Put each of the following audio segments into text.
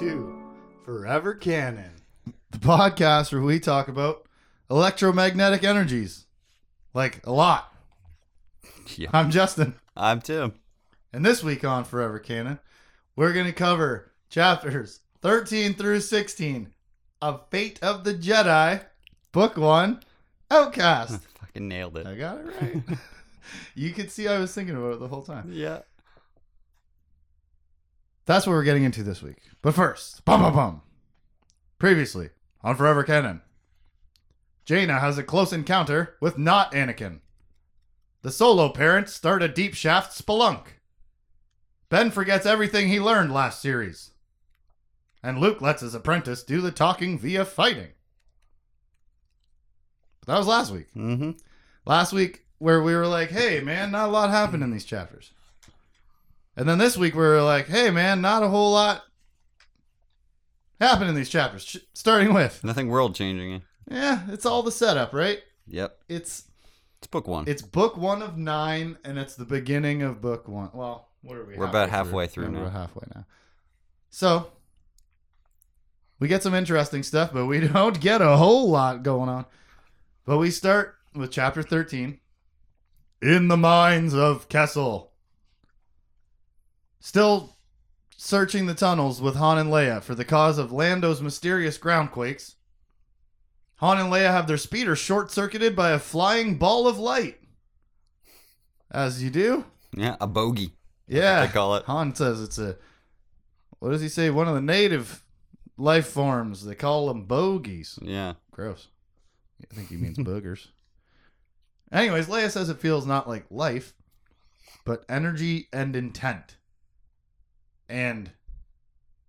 welcome to Forever Canon, the podcast where we talk about electromagnetic energies. Like a lot. Yeah. I'm Justin, I'm Tim. and this week on Forever Canon, we're going to cover chapters 13 through 16 of Fate of the Jedi, Book 1, Outcast. Fucking nailed it. I got it right. you could see I was thinking about it the whole time. Yeah. That's what we're getting into this week. But first, bum bum bum. Previously on Forever Canon, Jaina has a close encounter with not Anakin. The solo parents start a deep shaft spelunk. Ben forgets everything he learned last series. And Luke lets his apprentice do the talking via fighting. That was last week. Mm-hmm. Last week, where we were like, hey, man, not a lot happened in these chapters. And then this week, we were like, hey, man, not a whole lot happened in these chapters. Ch- Starting with, Nothing world changing. yeah, it's all the setup, right? Yep. It's It's book one. it's book one of nine, and it's the beginning of book one. Well, what are we? We're about halfway through Yeah, now. We're halfway now. So we get some interesting stuff, but we don't get a whole lot going on. But we start with chapter thirteen, in the mines of Kessel. Still searching the tunnels with Han and Leia for the cause of Lando's mysterious groundquakes. Han and Leia have their speeder short circuited by a flying ball of light. As you do. yeah, a bogey. Yeah. They call it. Han says it's a. What does he say? One of the native life forms. They call them bogies. Yeah. Gross. I think he means boogers. Anyways, Leia says it feels not like life, but energy and intent. And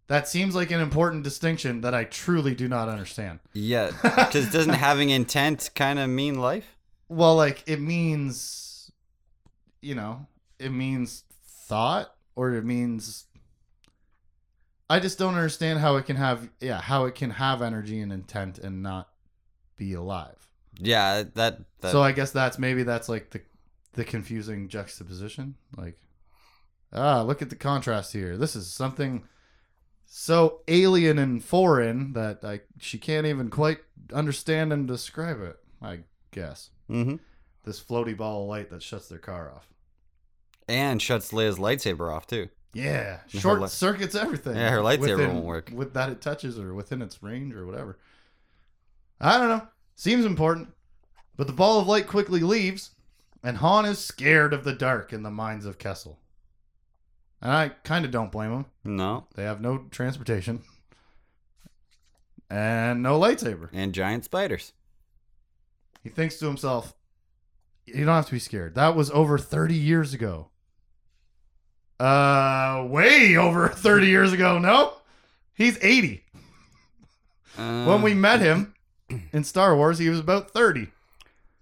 that seems like an important distinction that I truly do not understand. Yeah. Because doesn't having intent kind of mean life? Well, like it means, you know, it means thought or it means. I just don't understand how it can have, yeah, how it can have energy and intent and not be alive. Yeah. That. that so I guess that's maybe that's like the the confusing juxtaposition. Like, ah, look at the contrast here. This is something so alien and foreign that I she can't even quite understand and describe it. I guess Mm-hmm. this floaty ball of light that shuts their car off. And shuts Leia's lightsaber off too. Yeah, short li- circuits everything. Yeah, her lightsaber within- won't work. with that it touches or within its range or whatever. I don't know. Seems important, but the ball of light quickly leaves, and Han is scared of the dark in the mines of Kessel. And I kind of don't blame him. No. They have no transportation and no lightsaber. And giant spiders. He thinks to himself, "You don't have to be scared. That was over thirty years ago." Uh, way over thirty years ago. No, he's eighty. Uh, when we met him in Star Wars, he was about 30.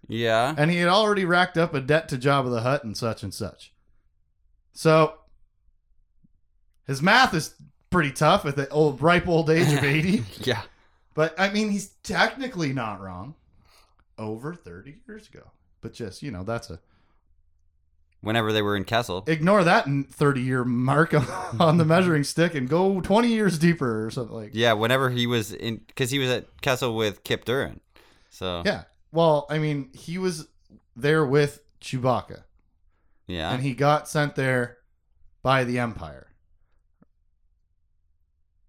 Yeah. And he had already racked up a debt to Jabba the Hutt and such and such. So his math is pretty tough at the old ripe old age of 80. Yeah. but I mean, he's technically not wrong. Over 30 years ago. But just, you know, that's a Whenever they were in Kessel. ignore that 30 year mark on the measuring stick and go 20 years deeper or something like Yeah. Whenever he was in, because he was at Kessel with Kyp Durron. So. Yeah. Well, I mean, he was there with Chewbacca. Yeah. and he got sent there by the Empire.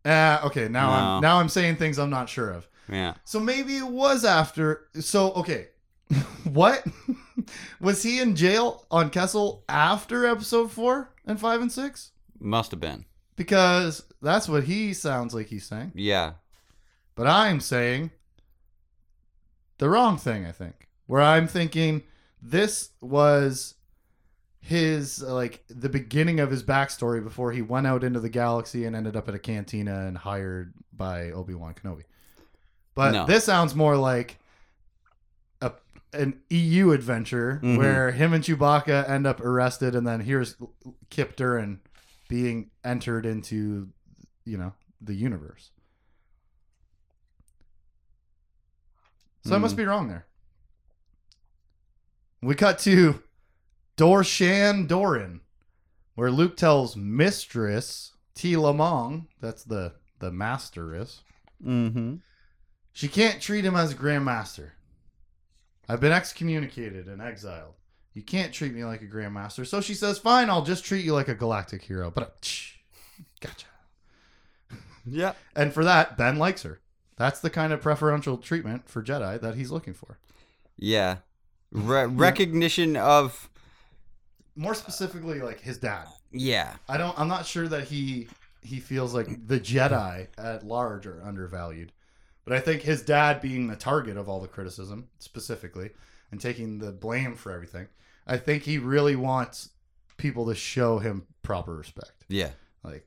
Ah, okay. Now No. I'm now I'm saying things I'm not sure of. yeah. So maybe it was after. So okay, what was he in jail on Kessel after Episode four and five and six? Must have been. Because that's what he sounds like he's saying. Yeah. But I'm saying the wrong thing, I think. Where I'm thinking this was his like the beginning of his backstory before he went out into the galaxy and ended up at a cantina and hired by Obi-Wan Kenobi. But No. this sounds more like a an EU adventure Mhm. where him and Chewbacca end up arrested and then here's Kyp Durron being entered into you know the universe. So I must Hmm. be wrong there. We cut to Dorshan Doran, where Luke tells Mistress Tila Mong, that's the the master is. Mm-hmm. She can't treat him as a grandmaster. I've been excommunicated and exiled. You can't treat me like a grandmaster. So she says, "Fine, I'll just treat you like a galactic hero." But uh, gotcha. Yeah. And for that, Ben likes her. That's the kind of preferential treatment for Jedi that he's looking for. Yeah. Re- recognition of More specifically, like his dad. yeah. I don't. I'm not sure that he he feels like the Jedi at large are undervalued, but I think his dad being the target of all the criticism specifically and taking the blame for everything, I think he really wants people to show him proper respect. Yeah. Like,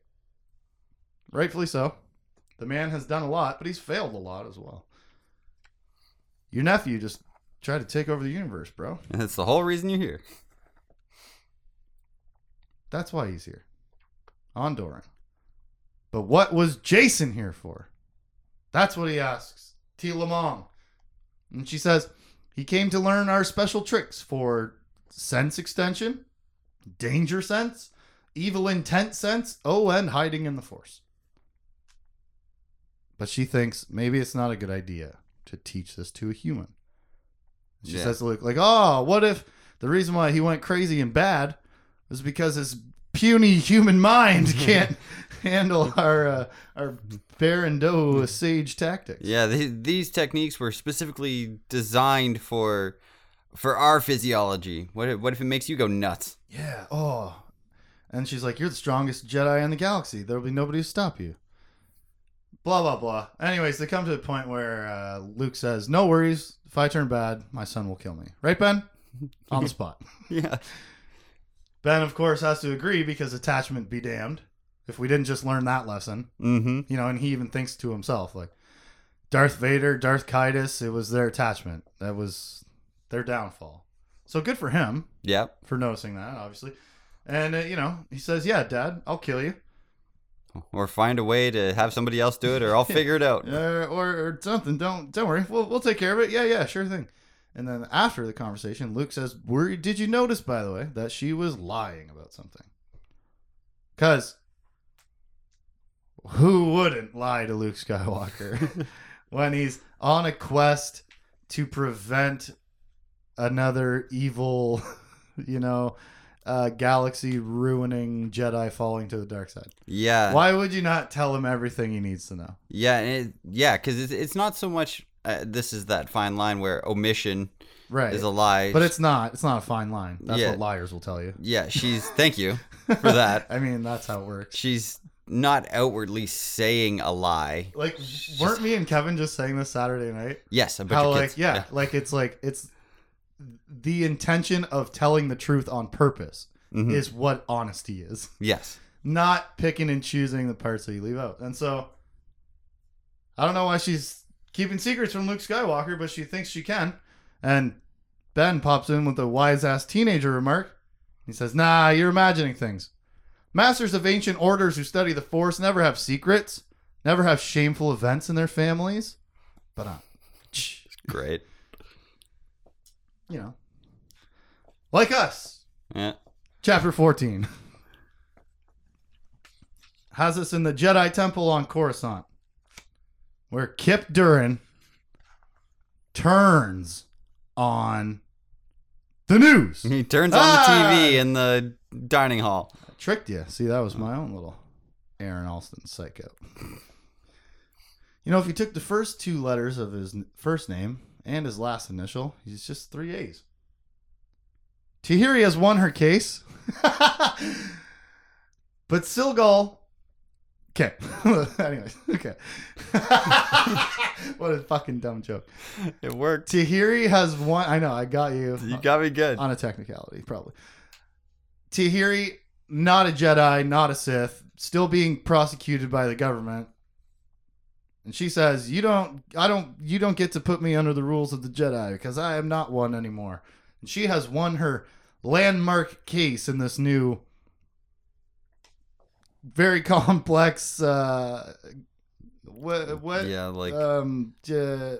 rightfully so. The man has done a lot, but he's failed a lot as well. Your nephew just tried to take over the universe, bro. And that's the whole reason you're here. That's why he's here. On Dorin. But what was Jacen here for? That's what he asks. Tila Mong. And she says, he came to learn our special tricks for sense extension, danger sense, evil intent sense, oh, and hiding in the force. But she thinks maybe it's not a good idea to teach this to a human. She Yeah. says to Luke, like, oh, what if the reason why he went crazy and bad was because his puny human mind can't handle our uh, our Baran Do Sage tactics. Yeah, th- these techniques were specifically designed for for our physiology. What if, what if it makes you go nuts? Yeah. Oh. And she's like, "You're the strongest Jedi in the galaxy. There'll be nobody to stop you." Blah blah blah. Anyways, they come to the point where uh, Luke says, "No worries. If I turn bad, my son will kill me." Right, Ben? On the spot. Yeah. Ben, of course, has to agree because attachment be damned. If we didn't just learn that lesson, Mm-hmm. you know, and he even thinks to himself, like, Darth Vader, Darth Caedus, it was their attachment. That was their downfall. So good for him Yep. for noticing that, obviously. And, uh, you know, he says, Yeah, Dad, I'll kill you. Or find a way to have somebody else do it, or I'll figure it out. Uh, or, or something. Don't don't worry. We'll, we'll take care of it. Yeah, yeah, sure thing. And then after the conversation, Luke says, Were, Did you notice, by the way, that she was lying about something? Because who wouldn't lie to Luke Skywalker when he's on a quest to prevent another evil, you know, uh, galaxy ruining Jedi falling to the dark side? Yeah. Why would you not tell him everything he needs to know? Yeah. And it, yeah, because it's, it's not so much. Uh, this is that fine line where omission Right. is a lie. But it's not. It's not a fine line. That's Yeah. what liars will tell you. yeah. She's. thank you for that. I mean, that's how it works. She's not outwardly saying a lie. Like, weren't me and Kevin just saying this Saturday night? Yes. A bunch How of like, kids. yeah, like it's like it's the intention of telling the truth on purpose Mhm. is what honesty is. Yes. Not picking and choosing the parts that you leave out. And so, I don't know why she's keeping secrets from Luke Skywalker, but she thinks she can. And Ben pops in with a wise ass teenager remark. He says, Nah, you're imagining things. Masters of ancient orders who study the Force never have secrets, never have shameful events in their families. But, uh, Great. you know, like us. Yeah. Chapter 14 has us in the Jedi Temple on Coruscant, where Kyp Durron turns on the news. He turns on Ah! the TV in the dining hall. I tricked you. See, that was my own little Aaron Allston psycho. You know, if you took the first two letters of his first name and his last initial, he's just three A's. Tahiri has won her case. but Cilghal. Okay. Anyways, okay. what a fucking dumb joke. It worked. Tahiri has won. I know, I got you. You got me good. on a technicality, probably. Tahiri, not a Jedi, not a Sith, still being prosecuted by the government. And she says, "You don't, I don't, you don't get to put me under the rules of the Jedi because I am not one anymore." And she has won her landmark case in this new, very complex, uh, what, what, yeah, like um, ju-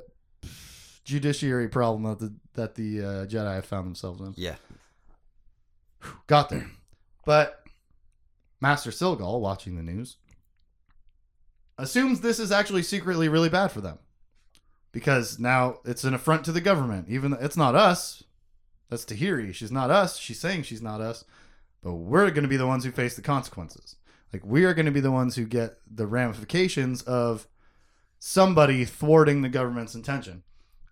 judiciary problem that the that the uh, Jedi have found themselves in. yeah. Got there, but Master Cilghal, watching the news, assumes this is actually secretly really bad for them because now it's an affront to the government. Even it's not us. That's Tahiri. She's not us. She's saying she's not us, but we're going to be the ones who face the consequences. Like we are going to be the ones who get the ramifications of somebody thwarting the government's intention.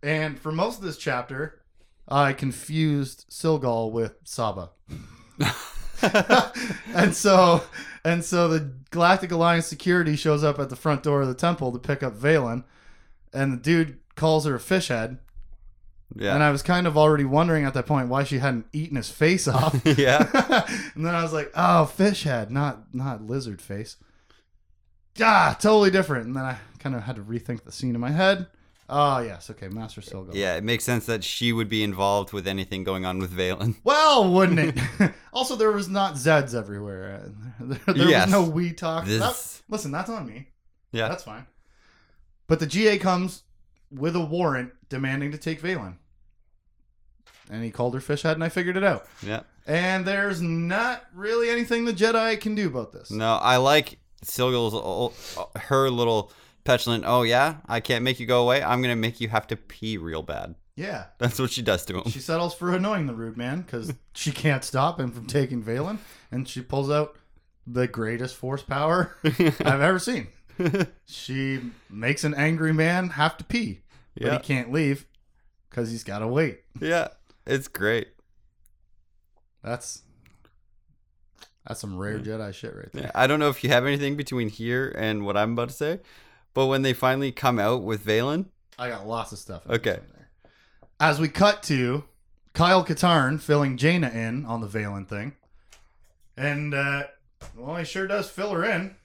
And for most of this chapter, I confused Cilghal with Saba. and so and so the Galactic Alliance security shows up at the front door of the temple to pick up Valin, and the dude calls her a fish head. Yeah. And I was kind of already wondering at that point why she hadn't eaten his face off. yeah. and then I was like, oh, fish head, not not lizard face. Ah, totally different. And then I kind of had to rethink the scene in my head. Oh yes, okay, Master Cilghal. Yeah, it makes sense that she would be involved with anything going on with Valin. Well, wouldn't it? also, there was not Zeds everywhere. There, there Yes. was no we talk. This- That- listen, that's on me. Yeah. That's fine. But the GA comes with a warrant demanding to take Valin. And he called her fishhead, and I figured it out. Yeah. And there's not really anything the Jedi can do about this. No, I like Cilghal's uh, uh, her little petulant. Oh yeah, I can't make you go away. I'm gonna make you have to pee real bad. Yeah. That's what she does to him. She settles for annoying the rude man because she can't stop him from taking Valin. And she pulls out the greatest force power I've ever seen. She makes an angry man have to pee, but Yeah. he can't leave because he's got to wait. yeah, it's great. That's that's some rare Jedi shit right there. Yeah, I don't know if you have anything between here and what I'm about to say, but when they finally come out with Valin, I got lots of stuff. Okay. There. As we cut to Kyle Katarn filling Jaina in on the Valin thing, and uh, well, he sure does fill her in.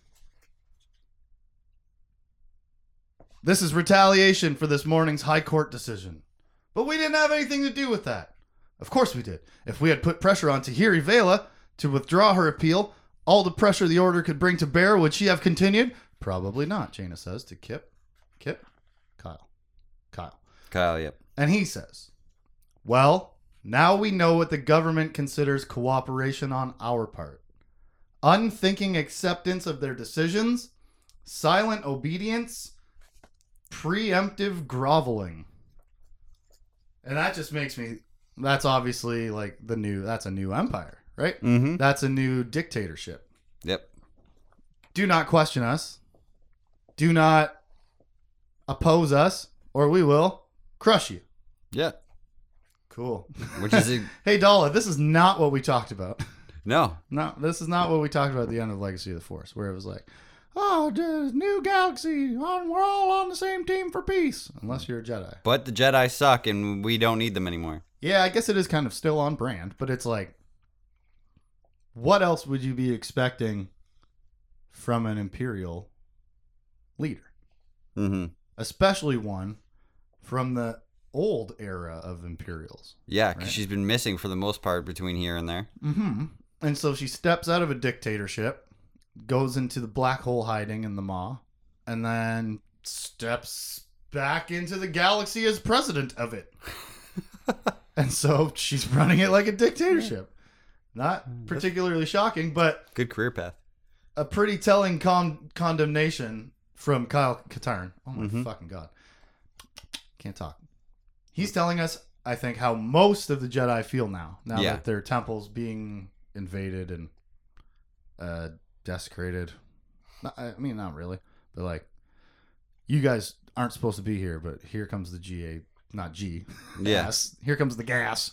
This is retaliation for this morning's High Court decision. But we didn't have anything to do with that. Of course we did. If we had put pressure on Tahiri Veila to withdraw her appeal, all the pressure the order could bring to bear, would she have continued? Probably not, Jaina says to Kyp. Kyp? Kyle. Kyle. Kyle, yep. And he says, Well, now we know what the government considers cooperation on our part unthinking acceptance of their decisions, silent obedience, preemptive groveling. And that just makes me, that's obviously like the new, that's a new empire, right? Mm-hmm. That's a new dictatorship. Yep. Do not question us. Do not oppose us, or we will crush you. Yeah. Cool. Which is a, Hey, Daala, this is not what we talked about. no. No, this is not what we talked about at the end of Legacy of the Force, where it was like, oh, the new galaxy, on, we're all on the same team for peace, unless you're a Jedi. But the Jedi suck, and we don't need them anymore. Yeah, I guess it is kind of still on brand, but it's like, what else would you be expecting from an Imperial leader? Mm-hmm. Especially one from the old era of Imperials. Yeah, because Right. she's been missing for the most part between here and there. Mm-hmm. And so she steps out of a dictatorship, goes into the black hole hiding in the Maw, and then steps back into the galaxy as president of it. and so she's running it like a dictatorship. Not particularly shocking, but Good career path. a pretty telling con- condemnation from Kyle Katarn. Oh my Mhm. fucking god. Can't talk. He's telling us, I think, how most of the Jedi feel now. Now Yeah. that their temple's being invaded and uh, desecrated. I mean, not really, but like, you guys aren't supposed to be here, but here comes the GA, not G. Yeah. Gas. Here comes the gas.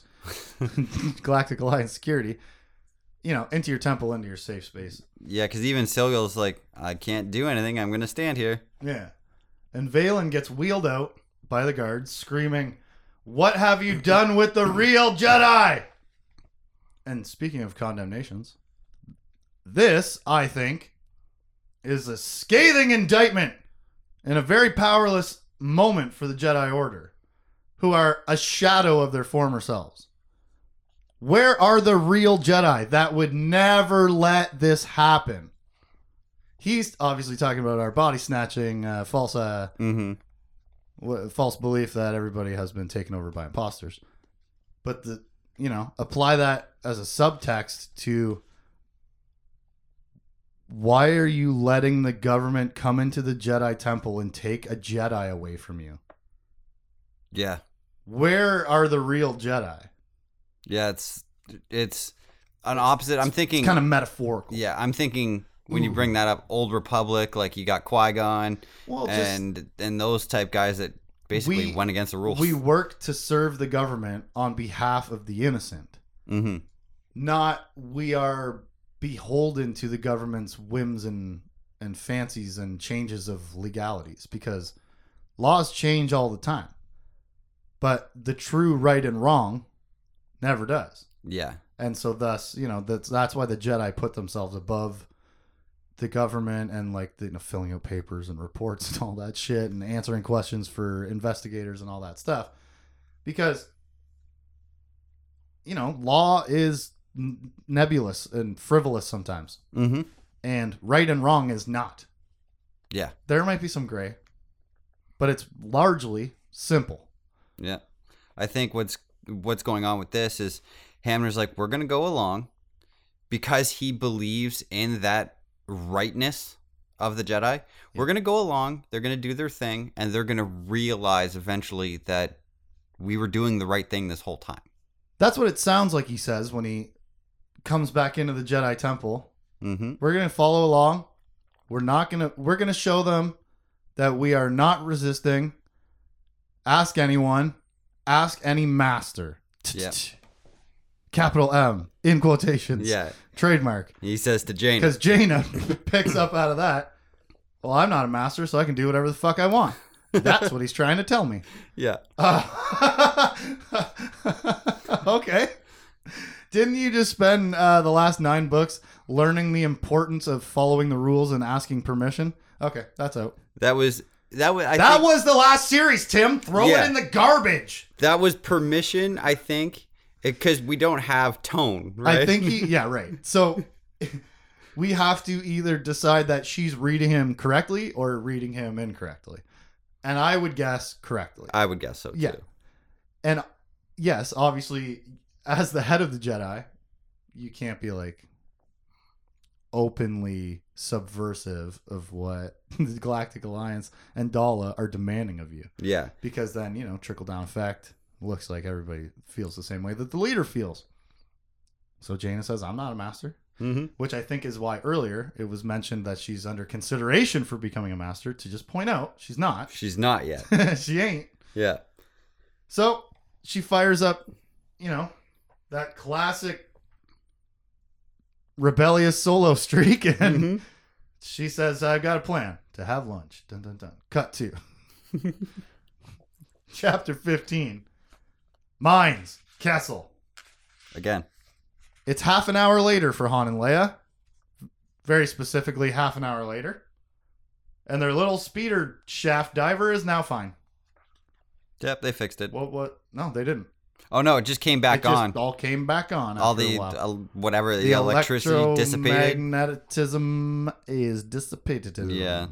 Galactic Alliance security. You know, into your temple, into your safe space. Yeah, because even Cilghal's like, I can't do anything. I'm gonna stand here. Yeah. And Valin gets wheeled out by the guards, screaming, What have you done with the real Jedi? And speaking of condemnations, this, I think, is a scathing indictment and a very powerless moment for the Jedi Order, who are a shadow of their former selves. Where are the real Jedi that would never let this happen? He's obviously talking about our body snatching, uh, false, uh, Mm-hmm. w- false belief that everybody has been taken over by imposters. But the, you know, apply that as a subtext to why are you letting the government come into the Jedi temple and take a Jedi away from you? Yeah. Where are the real Jedi? Yeah, it's it's an opposite. I'm thinking It's kind of metaphorical. Yeah, I'm thinking when you bring that up, Old Republic, like you got Qui Gon Well, and and those type guys that basically We- went against the rules. we work to serve the government on behalf of the innocent. hmm Not we are beholden to the government's whims and and fancies and changes of legalities because laws change all the time. But the true right and wrong never does. Yeah, and so thus you know that's that's why the jedi put themselves above the government and like the, you know, filling out papers and reports and all that shit and answering questions for investigators and all that stuff because you know law is n- nebulous and frivolous sometimes hmm and right and wrong is not yeah, there might be some gray but it's largely simple yeah. I think what's what's going on with this is Hamner's like we're gonna go along because he believes in that rightness of the Jedi. We're gonna go along. They're gonna do their thing, and they're gonna realize eventually that we were doing the right thing this whole time. that's what it sounds like he says when he comes back into the jedi temple hmm We're gonna follow along. We're not gonna. We're gonna show them that we are not resisting. Ask anyone. Ask any master. Yep. Capital M in quotations. Yeah, Trademark. he says to Jane, Because Jaina picks up out of that. Well, I'm not a master, so I can do whatever the fuck I want. That's what he's trying to tell me. "Yeah, Uh, okay. Didn't you just spend uh, the last nine books learning the importance of following the rules and asking permission? Okay, that's out. that was that was I that think, was the last series, Tim. Throw Yeah. it in the garbage. that was permission. I think because we don't have tone, right? I think he, yeah, right. So we have to either decide that she's reading him correctly or reading him incorrectly. And I would guess correctly. I would guess so too. Yeah. And yes, obviously, as the head of the Jedi, you can't be like openly subversive of what the Galactic Alliance and Daala are demanding of you. Yeah, Because then, you know, trickle down effect looks like everybody feels the same way that the leader feels. So Jaina says, I'm not a master. mm-hmm. Which I think is why earlier it was mentioned that she's under consideration for becoming a master. To just point out, she's not. she's not yet. she ain't. Yeah, So she fires up, you know, that classic rebellious solo streak, and Mhm. she says, "I've got a plan to have lunch." Dun dun dun. Cut to chapter fifteen. Mines Kessel. again. It's half an hour later for Han and Leia. Very specifically, half an hour later. And their little speeder shaft diver is now fine. Yep, they fixed it. What? What? No, they didn't. Oh no, it just came back it just on. all came back on. All the uh, whatever the, electricity dissipated. Magnetism is dissipated. Yeah.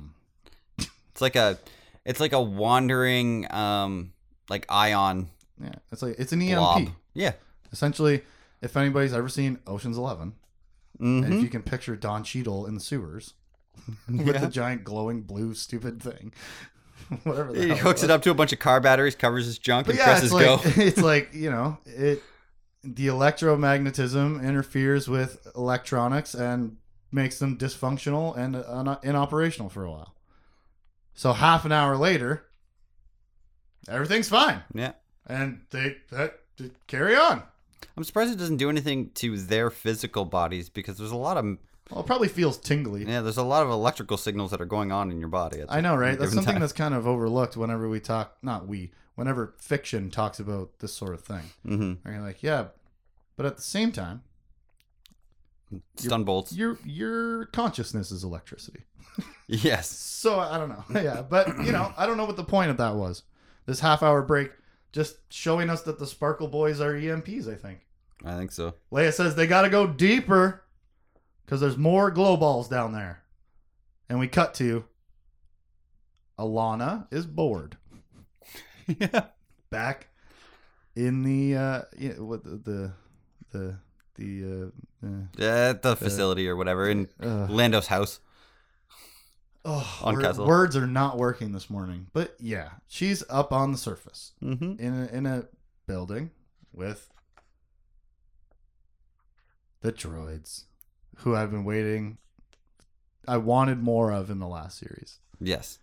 It's like a, it's like a wandering, um, like ion yeah. It's like it's an EMP. blob. Yeah. Essentially, if anybody's ever seen Ocean's 11 and if hmm you can picture Don Cheadle in the sewers with Yeah. the giant glowing blue stupid thing, whatever. He hooks it was. up to a bunch of car batteries, covers his junk, But and yeah, presses it's like go. it's like you know it. The electromagnetism interferes with electronics and makes them dysfunctional and uh, inoperational for a while. So half an hour later, everything's fine, Yeah. and they that they carry on. I'm surprised it doesn't do anything to their physical bodies because there's a lot of Well, it probably feels tingly. yeah, there's a lot of electrical signals that are going on in your body. at I know, right? That's something time. that's kind of overlooked whenever we talk. Not we. Whenever fiction talks about this sort of thing, Mhm. and you're like, yeah, but at the same time, stun bolts. your your consciousness is electricity. Yes. So I don't know. yeah, but you know, I don't know what the point of that was. This half hour break just showing us that the Sparkle Boys are EMPs, I think. I think so. Leia says they got to go deeper cuz there's more glow balls down there. And we cut to Allana is bored. yeah. Back in the uh you know, what the the the, the uh, uh, At the facility or whatever in uh, Lando's house. oh, on wor- Kessel. words are not working this morning. But yeah, she's up on the surface Mm-hmm. in a, in a building with the droids, who I've been waiting. I wanted more of in the last series. Yes.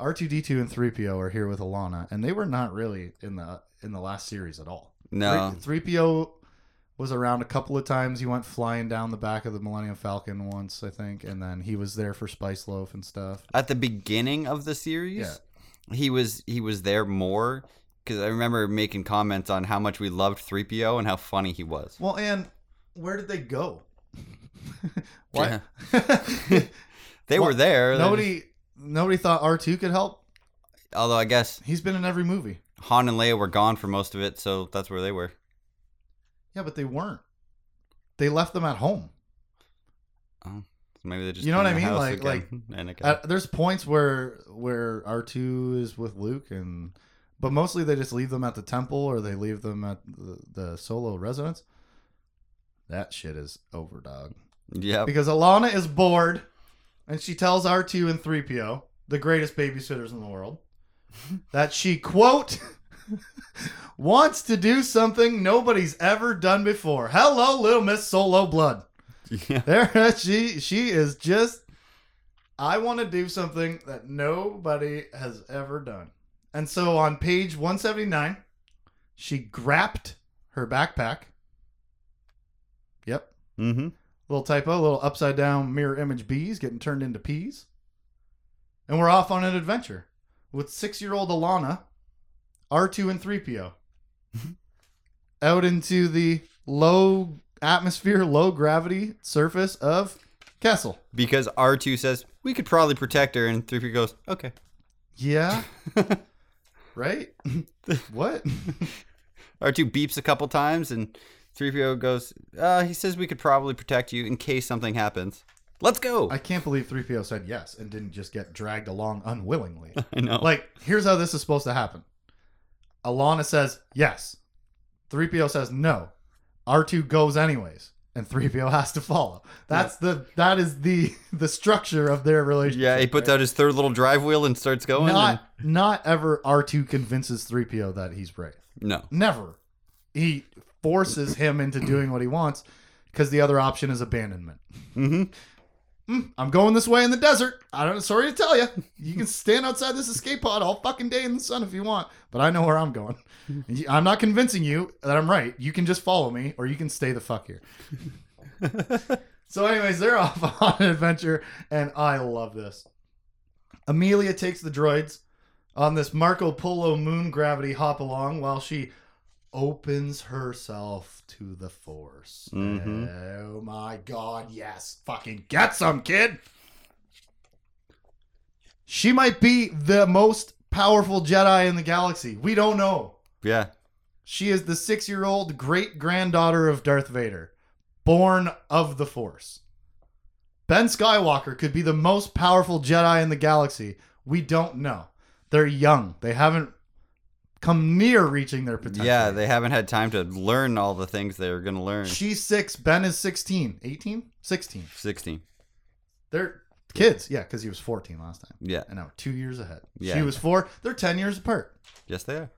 R2D2 and 3PO are here with Allana, and they were not really in the in the last series at all. No. Three PO was around a couple of times. He went flying down the back of the Millennium Falcon once, I think, and then he was there for Spice Loaf and stuff. At the beginning of the series, Yeah. he was he was there more because I remember making comments on how much we loved 3PO and how funny he was. Well, and where did they go? what? They were there. Nobody, nobody thought R two could help. although I guess He's been in every movie. Han and Leia were gone for most of it, so that's where they were. Yeah, but they weren't. They left them at home. Oh, Maybe they just You know what I mean? Like- again. and. Uh, there's points where where R two is with Luke, and but mostly they just leave them at the temple or they leave them at the, the solo residence. That shit is over, dog. yep. Because Allana is bored, and she tells R two and three PO, the greatest babysitters in the world, that she quote wants to do something nobody's ever done before. Hello, little Miss Solo Blood. Yeah. There, she she is just. I want to do something that nobody has ever done, and so on page one seventy nine, she grabbed her backpack. Mm-hmm. little typo, little upside down mirror image bees getting turned into peas, and we're off on an adventure with six year old Allana, R two and three PO, out into the low atmosphere, low gravity surface of Kessel. Because R2 says, we could probably protect her, and 3PO goes, okay. Yeah. right? what? R2 beeps a couple times, and 3PO goes, uh, he says we could probably protect you in case something happens. Let's go. I can't believe 3PO said yes and didn't just get dragged along unwillingly. I know. like, here's how this is supposed to happen Allana says yes. 3PO says no. R2 goes anyways. And 3PO has to follow. That's the that is the the structure of their relationship. yeah, he puts right? out his third little drive wheel and starts going. not not ever R2 convinces 3PO that he's brave. no. Never. He forces him into doing what he wants because the other option is abandonment. Mm-hmm. "Hmm, I'm going this way in the desert. I don't. Sorry to tell you. You can stand outside this escape pod all fucking day in the sun if you want, but I know where I'm going. I'm not convincing you that I'm right. You can just follow me, or you can stay the fuck here. so, anyways, they're off on an adventure, and I love this. Amelia takes the droids on this Marco Polo moon gravity hop along while she opens herself to the force. Mhm. Oh my god, yes. Fucking get some, kid. She might be the most powerful Jedi in the galaxy. We don't know. Yeah. She is the six year old great granddaughter of Darth Vader, born of the Force. Ben Skywalker could be the most powerful Jedi in the galaxy. We don't know. They're young. They haven't come near reaching their potential. Yeah, they haven't had time to learn all the things they're going to learn. She's six. Ben is 16. 18? 16. 16. They're kids. Yeah, because he was 14 last time. Yeah. And now we're two years ahead. Yeah. She was four. They're 10 years apart. Yes, they are.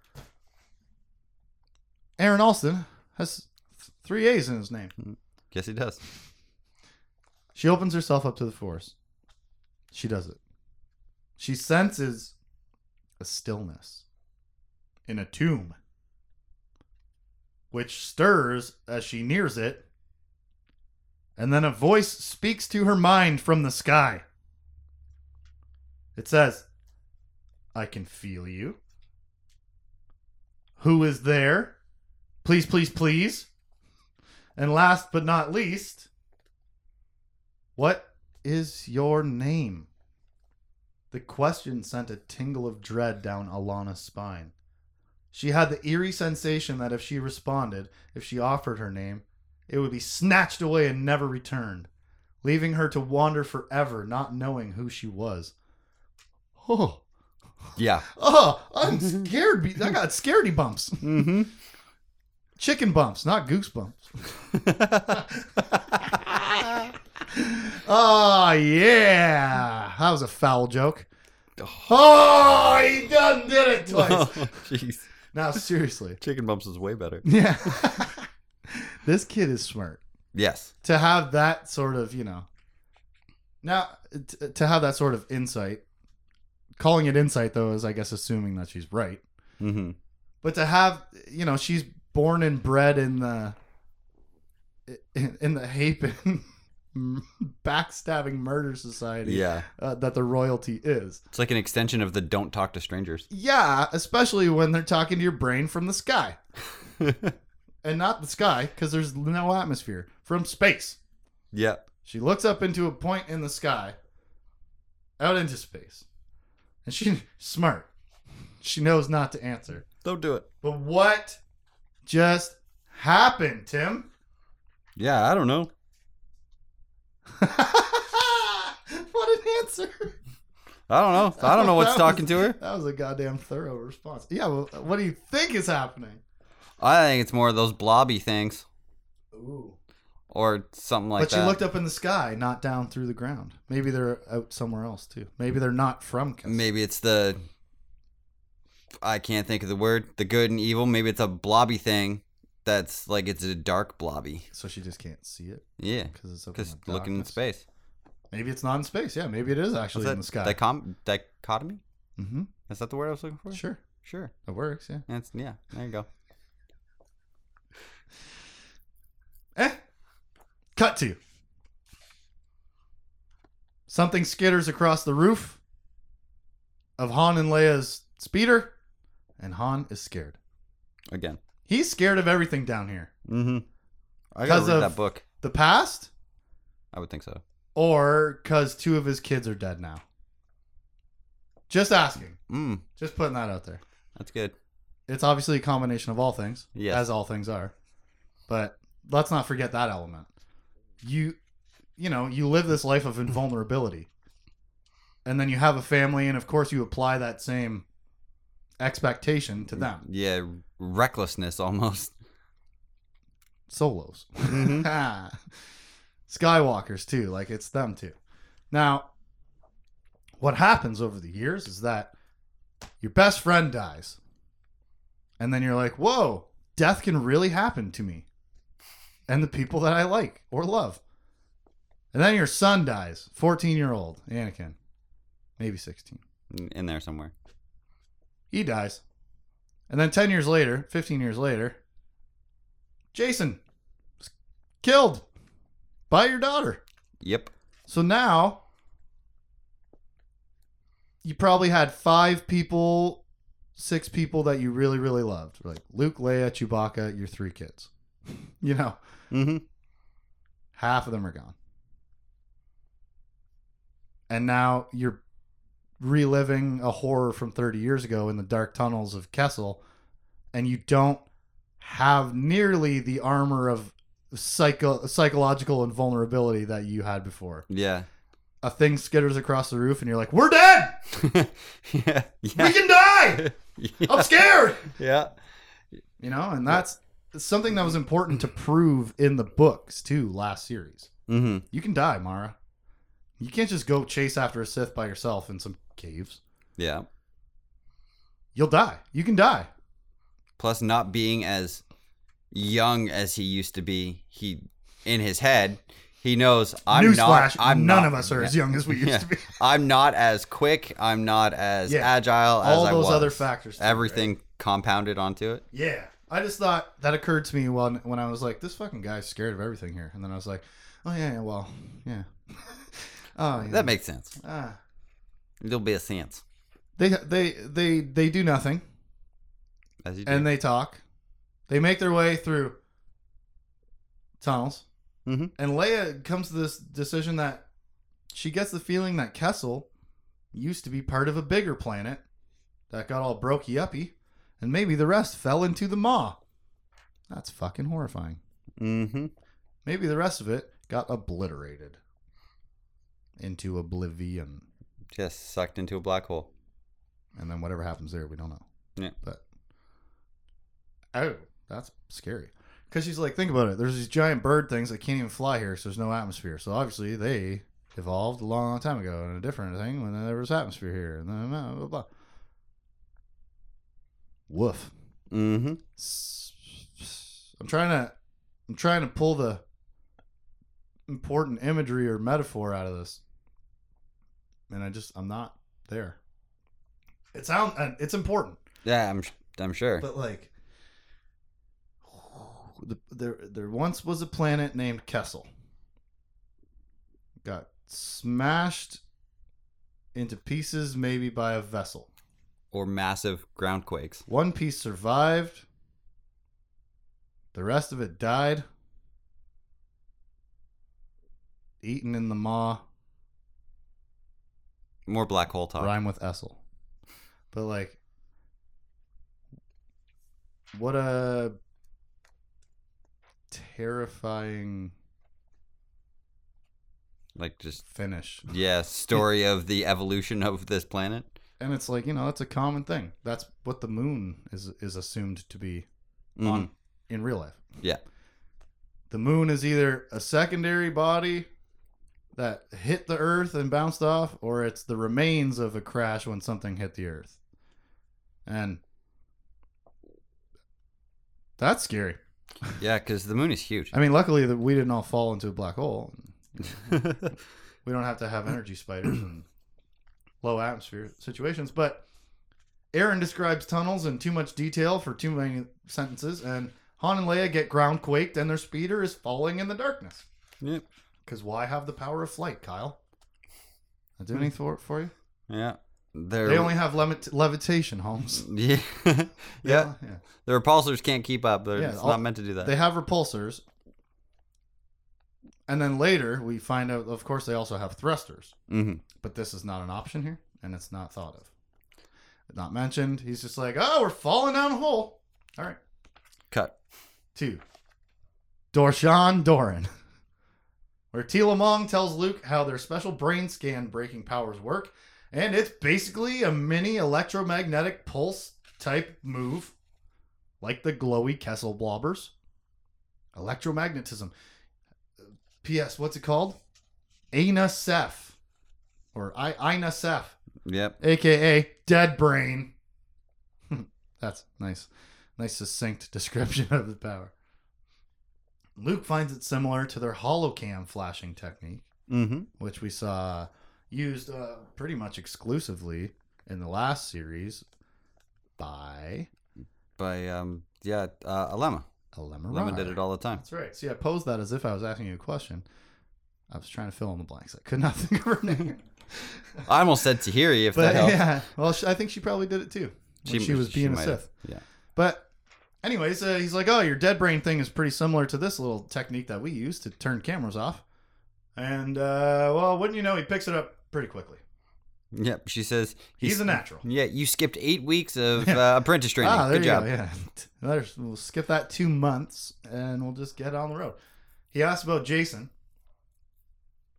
Aaron Allston has three A's in his name. Mm. Yes, he does. She opens herself up to the force. She does it. She senses a stillness in a tomb, which stirs as she nears it. And then a voice speaks to her mind from the sky. It says, I can feel you. Who is there? Please, please, please. And last but not least, what is your name? The question sent a tingle of dread down Allana's spine. She had the eerie sensation that if she responded, if she offered her name, it would be snatched away and never returned, leaving her to wander forever, not knowing who she was. Oh, Yeah. oh, I'm scared. I got scaredy bumps. Mm-hmm. Chicken bumps, not goosebumps. oh yeah, that was a foul joke. Oh, he done did it twice. Oh, Jeez. now seriously, Chicken bumps is way better. yeah, this kid is smart Yes. to have that sort of you know. Now t- to have that sort of insight, calling it insight though is I guess assuming that she's right. Mm-hmm. But to have, you know, she's born and bred in the in, in the Hapan backstabbing murder society Yeah. uh, that the royalty is. It's like an extension of the don't talk to strangers. Yeah, especially when they're talking to your brain from the sky. and not the sky because there's no atmosphere, from space. yeah. She looks up into a point in the sky, out into space. And she's smart. She knows not to answer. Don't do it. But what just happened, Tim? Yeah, I don't know. what an answer. I don't know. I don't know what's That talking was- to her. That was a goddamn thorough response. Yeah, well, what do you think is happening? I think it's more of those blobby things Ooh. or something like that. but she that. looked up in the sky, not down through the ground. Maybe they're out somewhere else too. Maybe they're not from Kessel. Maybe it's the I can't think of the word. The good and evil. Maybe it's a blobby thing that's like it's a dark blobby. So she just can't see it Yeah. because it's Because looking in space. Maybe it's not in space. Yeah, maybe it is actually What's in the sky. Dicom- dichotomy? mm-hmm. Is that the word I was looking for? Sure, Sure. it works. Yeah. Yeah. There you go. Eh. Cut to. You. Something skitters across the roof of Han and Leia's speeder, and Han is scared. Again. He's scared of everything down here. Mm-hmm. I 'Cause gotta read of- that book. The past, I would think so. or because two of his kids are dead now. Just asking. Mm. Just putting that out there. That's good. It's obviously a combination of all things, Yes. as all things are. But let's not forget that element. You, you know, you live this life of invulnerability, and then you have a family, and of course you apply that same expectation to them. Yeah, recklessness almost. Solos, Mhm. Skywalkers too. Like it's them too. Now, what happens over the years is that your best friend dies, and then you're like, "Whoa, death can really happen to me." and the people that I like or love. And then your son dies, 14 year old Anakin, maybe 16. In there somewhere. He dies. And then 10 years later, 15 years later, Jacen was killed by your daughter. Yep. So now you probably had five people, six people that you really, really loved. Like Luke, Leia, Chewbacca, your three kids. You know, Mm-hmm. half of them are gone. And now you're reliving a horror from 30 years ago in the dark tunnels of Kessel, and you don't have nearly the armor of psycho- psychological invulnerability that you had before. Yeah. A thing skitters across the roof, and you're like, "We're dead. yeah. We can die. I'm scared." yeah. You know, and that's something that was important to prove in the books too. Last series, Mm-hmm. you can die, Mara. You can't just go chase after a Sith by yourself in some caves. Yeah. You'll die. You can die. Plus, not being as young as he used to be, he in his head he knows I'm Newsflash: not. I'm none not, of us are as young as we used Yeah. to be. I'm not as quick. I'm not as Yeah. agile as All I those was. other factors. too, Everything right? compounded onto it. Yeah. I just thought that occurred to me when when I was like, this fucking guy's scared of everything here, and then I was like, oh yeah, yeah well, yeah. oh, yeah. That makes sense. ah. There'll be a sense They they they they do nothing. as you do. and they talk. They make their way through tunnels, Mhm. and Leia comes to this decision that she gets the feeling that Kessel used to be part of a bigger planet that got all brokey uppy, and maybe the rest fell into the maw. That's fucking horrifying. mm-hmm. Maybe the rest of it got obliterated into oblivion, Just sucked into a black hole. and then whatever happens there, we don't know. Yeah. But oh, That's scary. Because she's like, think about it. There's these giant bird things that can't even fly here, so there's no atmosphere. So obviously they evolved a long, long time ago in a different thing when there was atmosphere here. And then blah, blah, blah. Woof. Mm-hmm. I'm trying to I'm trying to pull the important imagery or metaphor out of this. And I just I'm not there. It sound it's important, Yeah, I'm I'm sure. but like the, there there once was a planet named Kessel. Got smashed into pieces maybe by a vessel. Or massive ground quakes. One piece survived. The rest of it died. Eaten in the maw. More black hole talk. Rhyme with Essel. But like what a terrifying Like just finish. yeah, story of the evolution of this planet. And it's like, you know, that's a common thing. That's what the moon is is assumed to be Mhm. on in real life. Yeah. The moon is either a secondary body that hit the earth and bounced off, or it's the remains of a crash when something hit the earth. And that's scary. Yeah, because the moon is huge. I mean, luckily that we didn't all fall into a black hole. We don't have to have energy spiders and low atmosphere situations. But Aaron describes tunnels in too much detail for too many sentences, and Han and Leia get ground quaked, and their speeder is falling in the darkness. Yep. Because why have the power of flight, Kyle? I do anything for for you? Yeah. They're, They only have levit- levitation, Holmes. yeah. yeah. yeah. The repulsors can't keep up. They're Yeah, it's all- not meant to do that. They have repulsors. And then later, we find out, of course, they also have thrusters. hmm but this is not an option here, and it's not thought of. Not mentioned. He's just like, oh, we're falling down a hole. All right. Cut. Two. Dorshan Dorin. Where Tila Mong tells Luke how their special brain scan breaking powers work, and it's basically a mini electromagnetic pulse type move, like the glowy Kessel blobbers. Electromagnetism. P.S. What's it called? Aina Seth. Or I Ina Seth Yep. aka dead brain. That's nice. Nice succinct description of the power. Luke finds it similar to their holocam flashing technique, hmm which we saw used uh, pretty much exclusively in the last series by By um yeah, uh Alema. Alema Alema did it all the time. That's right. See, I posed that as if I was asking you a question. I was trying to fill in the blanks. I could not think of her name. I almost said Tahiri if but that helps. yeah, well, she, I think she probably did it too. When she, was she being a. Sith. Yeah. But anyways, uh, he's like, "Oh, your dead brain thing is pretty similar to this little technique that we use to turn cameras off." And uh, well, wouldn't you know, he picks it up pretty quickly. Yep. She says He's, a natural. Yeah, you skipped eight weeks of uh, apprentice training. Ah, there Good you job. go. Yeah, There's- we'll skip that two months and we'll just get on the road. He asks about Jacen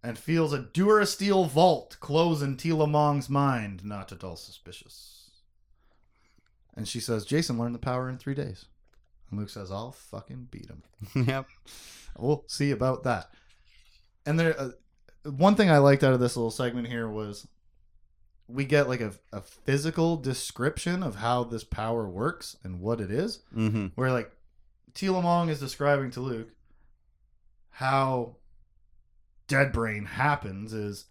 and feels a Durasteel vault close in Tila Mong's mind, not at all suspicious. And she says, Jacen learned the power in three days. And Luke says, I'll fucking beat him. yep. We'll see about that. And there, uh, one thing I liked out of this little segment here was we get like a, a physical description of how this power works and what it is. Mm-hmm. Where like Tila Mong is describing to Luke how dead brain happens is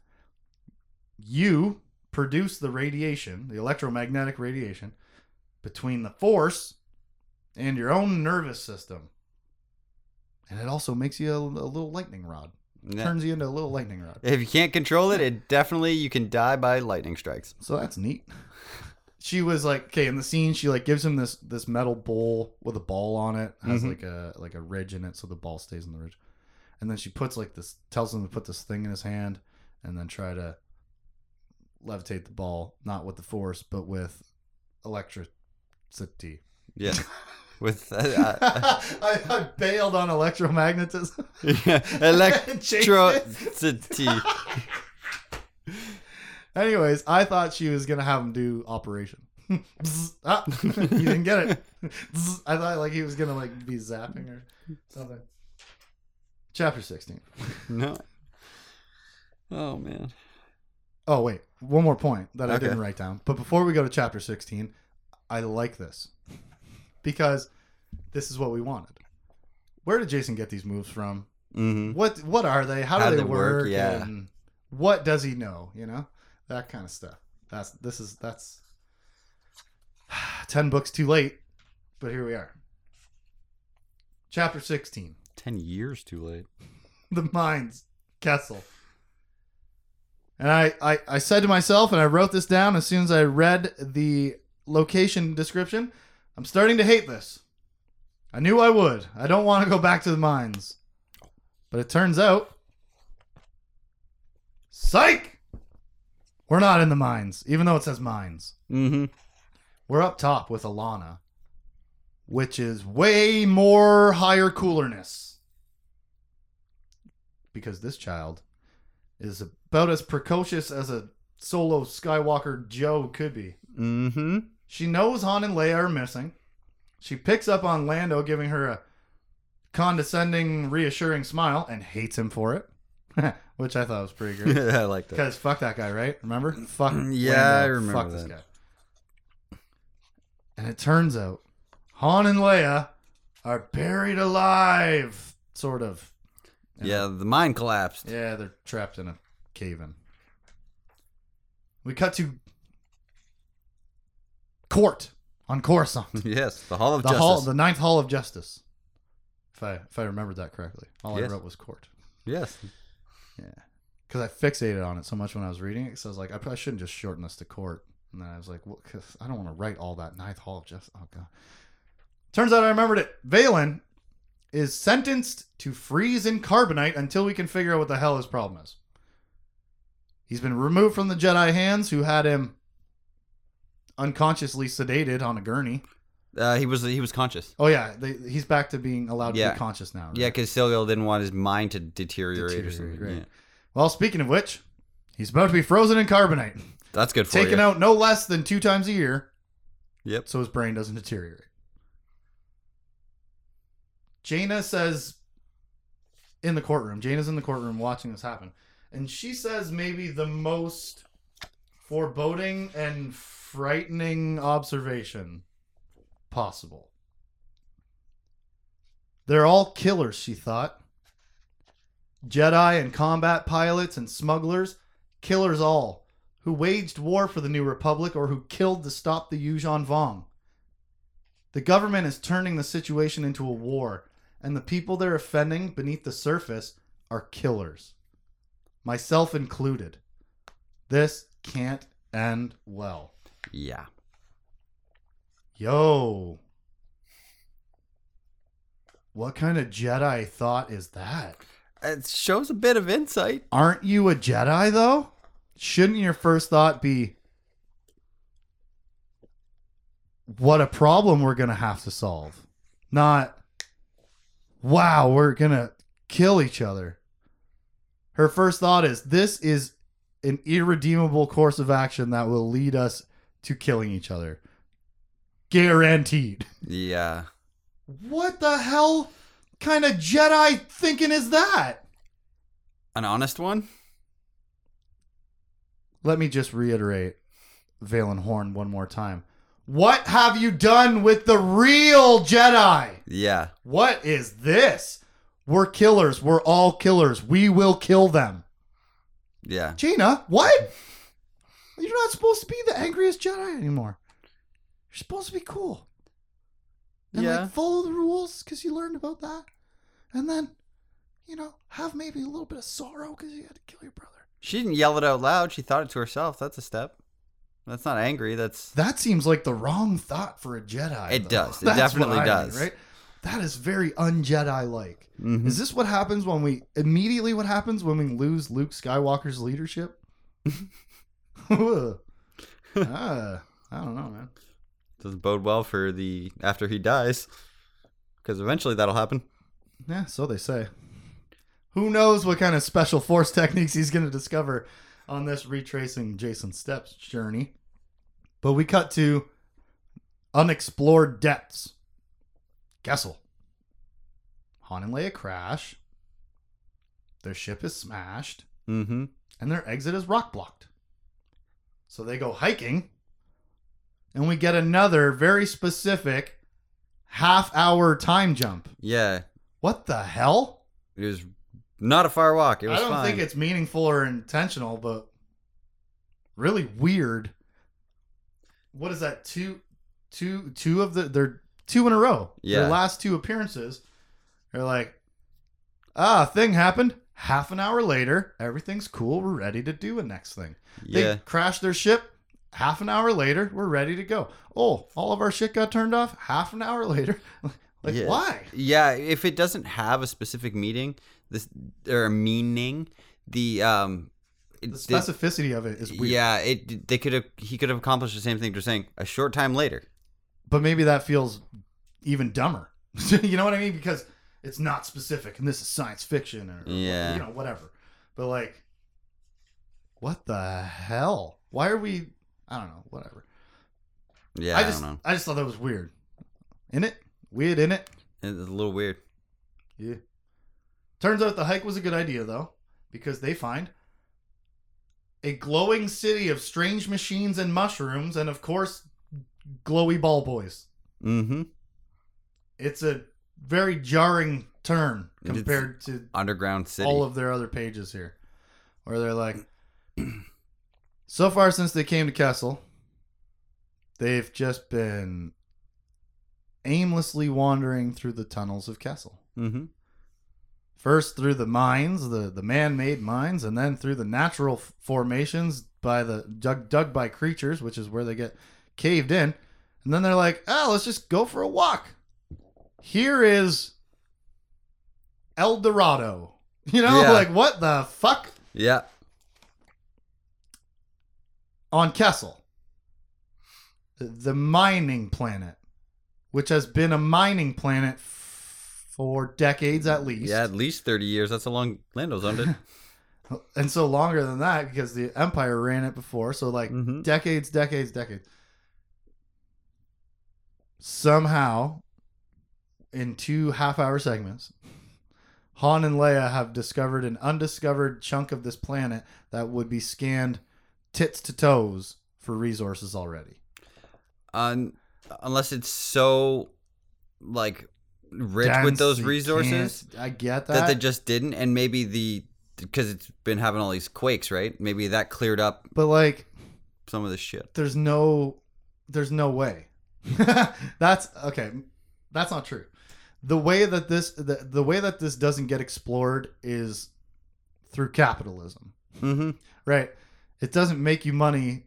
you produce the radiation, the electromagnetic radiation, between the force and your own nervous system. And it also makes you a, a little lightning rod. Yeah. Turns you into a little lightning rod. If you can't control it, it definitely you can die by lightning strikes. So that's neat. She was like, okay, in the scene, she like gives him this this metal bowl with a ball on it, has Mhm. like a like a ridge in it, so the ball stays in the ridge. And then she puts like this, tells him to put this thing in his hand, and then try to levitate the ball, not with the force, but with electricity. Yeah. With uh, uh, I, I bailed on electromagnetism. yeah, electricity. Anyways, I thought she was gonna have him do operation. Ah, you didn't get it. I thought like he was gonna like be zapping or something. Chapter sixteen. No. Oh man. Oh wait, one more point that I didn't write down. But before we go to chapter sixteen, I like this because this is what we wanted. Where did Jacen get these moves from? Mm-hmm. What what are they? How do How they they work? work, yeah. And what does he know? You know that kind of stuff. That's this is that's ten books too late, but here we are. Chapter sixteen. Ten years too late. The Mines Kessel. And I, I I said to myself, and I wrote this down as soon as I read the location description. I'm starting to hate this. I knew I would. I don't want to go back to the mines. But it turns out. Psych! We're not in the mines, even though it says mines. Mm-hmm. We're up top with Allana, which is way more higher coolerness. Because this child is about as precocious as a solo Skywalker Joe could be. Mm-hmm. She knows Han and Leia are missing. She picks up on Lando giving her a condescending, reassuring smile and hates him for it, which I thought was pretty great. I like that. Because fuck that guy, right? Remember? Mm, fuck. Yeah, I remember Fuck this that. guy. And it turns out Han and Leia are buried alive, sort of. Yeah, the mine collapsed. Yeah, they're trapped in a cave in. We cut to court on Coruscant. yes, the Hall of the Justice. hall, the ninth hall of justice. If I if I remembered that correctly, all Yes. I wrote was court. yes. Yeah, because I fixated on it so much when I was reading it. So I was like, I probably shouldn't just shorten this to court. And then I was like, well, because I don't want to write all that ninth hall of justice. Oh god. Turns out I remembered it. Valin is sentenced to freeze in carbonite until we can figure out what the hell his problem is. He's been removed from the Jedi hands, who had him unconsciously sedated on a gurney. Uh, he was he was conscious. Oh yeah, they, he's back to being allowed to Yeah. be conscious now. right? Yeah, because Silvio didn't want his mind to deteriorate, or Deteriorate, something. right. Well, speaking of which, he's about to be frozen in carbonite, That's good for him. taken you. out no less than two times a year, Yep. so his brain doesn't deteriorate. Jaina says in the courtroom, Jaina's in the courtroom watching this happen, and she says maybe the most foreboding and frightening observation possible. They're all killers, she thought. Jedi and combat pilots and smugglers, killers all, who waged war for the New Republic or who killed to stop the Yuuzhan Vong. The government is turning the situation into a war, and the people they're offending beneath the surface are killers, myself included. This can't end well. Yeah. Yo. What kind of Jedi thought is that? It shows a bit of insight. Aren't you a Jedi though? Shouldn't your first thought be what a problem we're going to have to solve? Not wow, we're going to kill each other. Her first thought is this is an irredeemable course of action that will lead us to killing each other. Guaranteed. Yeah. What the hell kind of Jedi thinking is that? An honest one? Let me just reiterate Valin Horn one more time. What have you done with the real Jedi? Yeah. What is this? We're killers. We're all killers. We will kill them. Yeah. Gina, what? You're not supposed to be the angriest Jedi anymore. You're supposed to be cool. And Yeah. like follow the rules because you learned about that. And then, you know, have maybe a little bit of sorrow because you had to kill your brother. She didn't yell it out loud. She thought it to herself. That's a step. That's not angry. That's That seems like the wrong thought for a Jedi. It though. does. It That's definitely does. right? That is very un-Jedi like. Mhm. Is this what happens when we immediately what happens when we lose Luke Skywalker's leadership? ah, I don't know, man. doesn't bode well for the after he dies, because eventually that'll happen. Yeah, so they say. Who knows what kind of special force techniques he's going to discover on this retracing Jacen Steps journey. But we cut to unexplored depths. Kessel. Han and Leia crash. Their ship is smashed, Mm-hmm. and their exit is rock blocked. So they go hiking, and we get another very specific half hour time jump. Yeah. What the hell? It was not a far walk. It was I don't fine. think it's meaningful or intentional, but really weird. What is that? Two, two, two of the they're two in a row. Yeah. Their last two appearances, they're like, ah, thing happened. Half an hour later, everything's cool. We're ready to do a next thing. They yeah. crashed their ship. Half an hour later, we're ready to go. Oh, all of our shit got turned off. Half an hour later, like Yeah. why? Yeah, if it doesn't have a specific meaning, this or meaning, the um, The specificity of it is weird. yeah, it they could have he could have accomplished the same thing just saying a short time later. But maybe that feels even dumber. you know what I mean? Because it's not specific, and this is science fiction, or, Yeah. you know, whatever. But like, what the hell? Why are we? I don't know. Whatever. Yeah, I I, just, don't know. I just thought that was weird. In it, weird in it. It's a little weird. Yeah. Turns out the hike was a good idea though, because they find a glowing city of strange machines and mushrooms, and of course, glowy ball boys. Mm-hmm. it's a very jarring turn It's- compared to Underground city. all of their other pages here, where they're like, so far since they came to Kessel, they've just been aimlessly wandering through the tunnels of Kessel. mm-hmm. First through the mines, the, the man-made mines, and then through the natural f- formations by the dug, dug by creatures, which is where they get caved in. And then they're like, "Oh, let's just go for a walk." Here is El Dorado. You know, Yeah. like what the fuck Yeah. on Kessel, the mining planet, which has been a mining planet for decades at least. Yeah, at least thirty years. That's how long Lando's owned it. and so longer than that because the empire ran it before so like Mhm. decades decades decades somehow in two half hour segments han and leia have discovered an undiscovered chunk of this planet that would be scanned tits to toes for resources already Un- unless it's so like rich with those resources i get that, that they just didn't, and maybe the because it's been having all these quakes, right? Maybe that cleared up but like some of this shit. there's no there's no way that's okay that's not true the way that this the, the way that this doesn't get explored is through capitalism Mm-hmm. right it doesn't make you money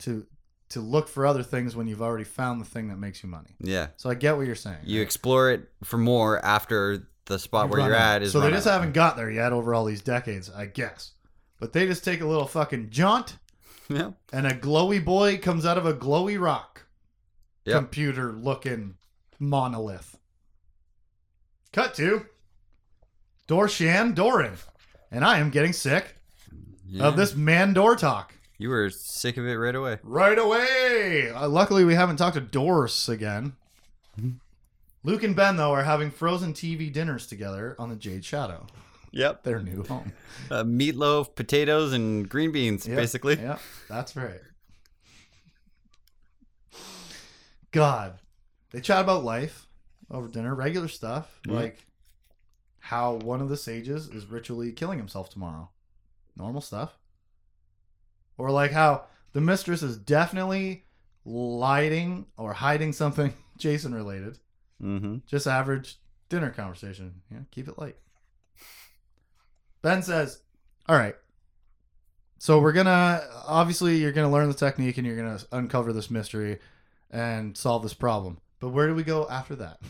to to look for other things when you've already found the thing that makes you money Yeah, so i get what you're saying you explore it for more after the spot where you're out. at is so they just out. haven't got there yet over all these decades i guess but they just take a little fucking jaunt yeah. and a glowy boy comes out of a glowy rock Yep. computer looking monolith. Cut to Dorshan Dorin. And I am getting sick yeah. of this man door talk. You were sick of it right away. Right away. Uh, luckily, we haven't talked to Doris again. Mhm. Luke and Ben, though, are having frozen TV dinners together on the Jade Shadow, Yep. their new home. Uh, meatloaf, potatoes, and green beans, Yep, basically. Yep, that's right. God, they chat about life over dinner, regular stuff, Yeah. like how one of the sages is ritually killing himself tomorrow. Normal stuff. Or like how the mistress is definitely lighting or hiding something Jacen related. Mm-hmm. Just average dinner conversation. Yeah, keep it light. Ben says, "All right. So we're gonna obviously you're gonna learn the technique and you're gonna uncover this mystery and solve this problem. But where do we go after that?"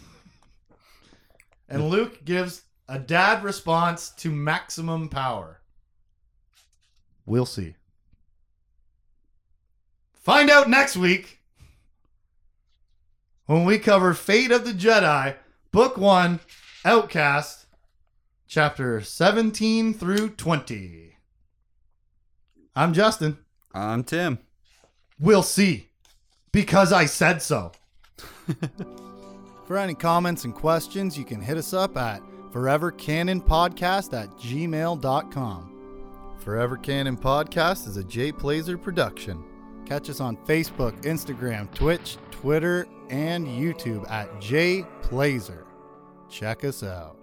and Luke gives a dad response to maximum power. We'll see. Find out next week when we cover Fate of the Jedi, Book 1, Outcast, Chapter 17 through 20. I'm Justin. I'm Tim. We'll see. Because I said so. For any comments and questions, you can hit us up at forevercanonpodcast at gmail.com. Forever Canon Podcast is a Jay Plazer production. Catch us on Facebook, Instagram, Twitch, Twitter, and YouTube at Jay Plazer. Check us out.